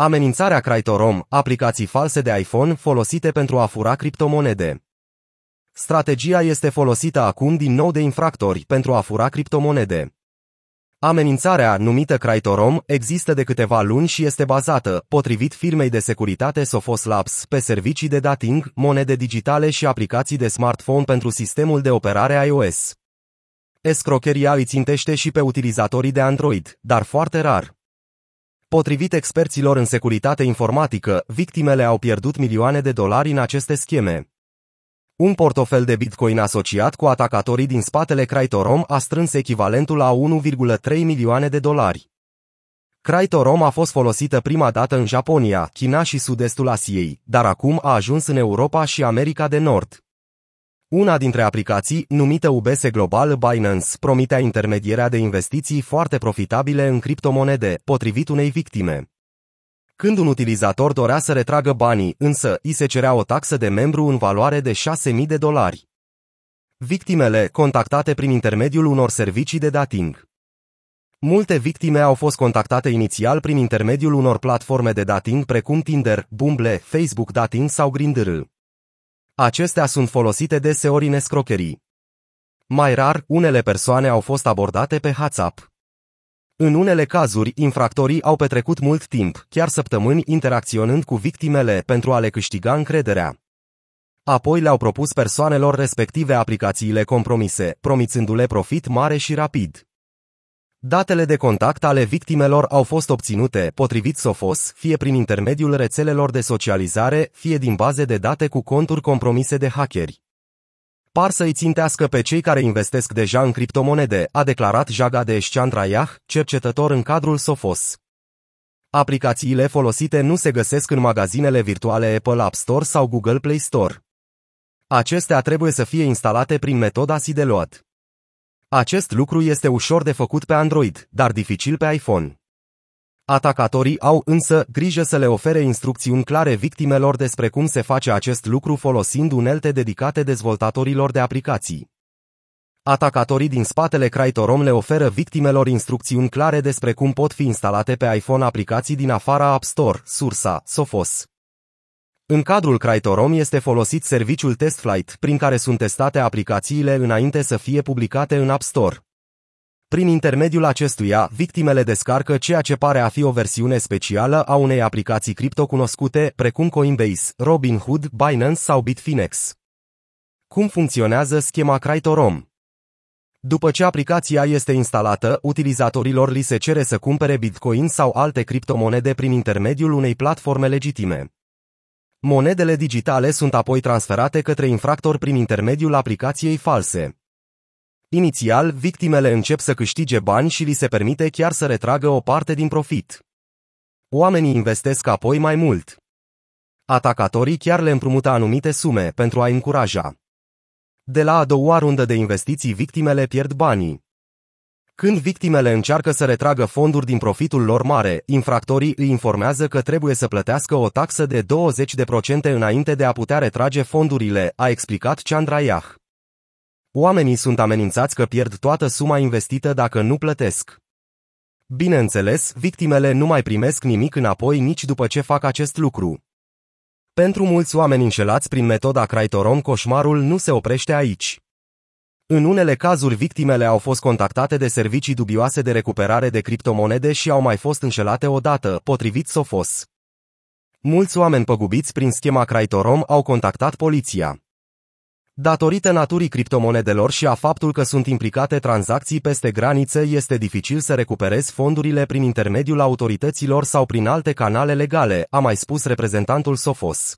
Amenințarea Cryptorom, aplicații false de iPhone folosite pentru a fura criptomonede. Strategia este folosită acum din nou de infractori pentru a fura criptomonede. Amenințarea, numită Cryptorom, există de câteva luni și este bazată, potrivit firmei de securitate Sophos Labs, pe servicii de dating, monede digitale și aplicații de smartphone pentru sistemul de operare iOS. Escrocheria îi țintește și pe utilizatorii de Android, dar foarte rar. Potrivit experților în securitate informatică, victimele au pierdut milioane de dolari în aceste scheme. Un portofel de bitcoin asociat cu atacatorii din spatele Cryptorom a strâns echivalentul la 1,3 milioane de dolari. Cryptorom a fost folosită prima dată în Japonia, China și sud-estul Asiei, dar acum a ajuns în Europa și America de Nord. Una dintre aplicații, numită UBS Global Binance, promitea intermedierea de investiții foarte profitabile în criptomonede, potrivit unei victime. Când un utilizator dorea să retragă banii, însă, îi se cerea o taxă de membru în valoare de 6.000 de dolari. Victimele, contactate prin intermediul unor servicii de dating. Multe victime au fost contactate inițial prin intermediul unor platforme de dating precum Tinder, Bumble, Facebook Dating sau Grindr. Acestea sunt folosite deseori în escrocherii. Mai rar, unele persoane au fost abordate pe WhatsApp. În unele cazuri, infractorii au petrecut mult timp, chiar săptămâni, interacționând cu victimele pentru a le câștiga încrederea. Apoi le-au propus persoanelor respective aplicațiile compromise, promițându-le profit mare și rapid. Datele de contact ale victimelor au fost obținute, potrivit Sophos, fie prin intermediul rețelelor de socializare, fie din baze de date cu conturi compromise de hackeri. Par să-i țintească pe cei care investesc deja în criptomonede, a declarat Jagade Chandrayah, cercetător în cadrul Sophos. Aplicațiile folosite nu se găsesc în magazinele virtuale Apple App Store sau Google Play Store. Acestea trebuie să fie instalate prin metoda Sideload. Acest lucru este ușor de făcut pe Android, dar dificil pe iPhone. Atacatorii au însă grijă să le ofere instrucțiuni clare victimelor despre cum se face acest lucru folosind unelte dedicate dezvoltatorilor de aplicații. Atacatorii din spatele Crytorom le oferă victimelor instrucțiuni clare despre cum pot fi instalate pe iPhone aplicații din afara App Store, sursa, Sophos. În cadrul Crytorom este folosit serviciul TestFlight, prin care sunt testate aplicațiile înainte să fie publicate în App Store. Prin intermediul acestuia, victimele descarcă ceea ce pare a fi o versiune specială a unei aplicații cripto cunoscute, precum Coinbase, Robinhood, Binance sau Bitfinex. Cum funcționează schema Crytorom? După ce aplicația este instalată, utilizatorilor li se cere să cumpere Bitcoin sau alte criptomonede prin intermediul unei platforme legitime. Monedele digitale sunt apoi transferate către infractor prin intermediul aplicației false. Inițial, victimele încep să câștige bani și li se permite chiar să retragă o parte din profit. Oamenii investesc apoi mai mult. Atacatorii chiar le împrumută anumite sume pentru a încuraja. De la a doua rundă de investiții, victimele pierd banii. Când victimele încearcă să retragă fonduri din profitul lor mare, infractorii îi informează că trebuie să plătească o taxă de 20% înainte de a putea retrage fondurile, a explicat Chandrayah. Oamenii sunt amenințați că pierd toată suma investită dacă nu plătesc. Bineînțeles, victimele nu mai primesc nimic înapoi nici după ce fac acest lucru. Pentru mulți oameni înșelați prin metoda Crytorom, coșmarul nu se oprește aici. În unele cazuri, victimele au fost contactate de servicii dubioase de recuperare de criptomonede și au mai fost înșelate odată, potrivit Sophos. Mulți oameni păgubiți prin schema Crytorom au contactat poliția. Datorită naturii criptomonedelor și a faptul că sunt implicate tranzacții peste granițe, este dificil să recuperezi fondurile prin intermediul autorităților sau prin alte canale legale, a mai spus reprezentantul Sophos.